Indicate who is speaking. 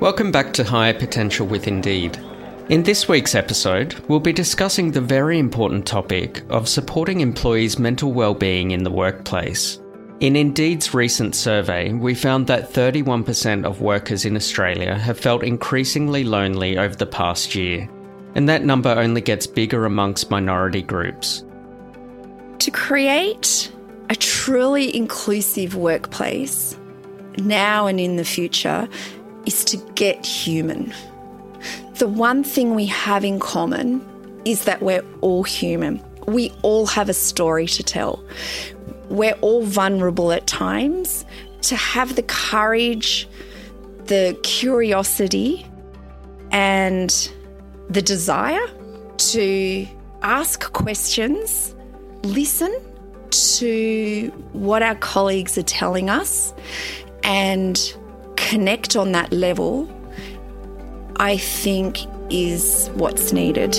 Speaker 1: Welcome back to Hire Potential with Indeed. In this week's episode, we'll be discussing the very important topic of supporting employees' mental well-being in the workplace. In Indeed's recent survey, we found that 31% of workers in Australia have felt increasingly lonely over the past year, and that number only gets bigger amongst minority groups.
Speaker 2: To create a truly inclusive workplace, now and in the future, is to get human. The one thing we have in common is that we're all human. We all have a story to tell. We're all vulnerable at times. To have the courage, the curiosity, and the desire to ask questions, listen to what our colleagues are telling us, and connect on that level, I think is what's needed.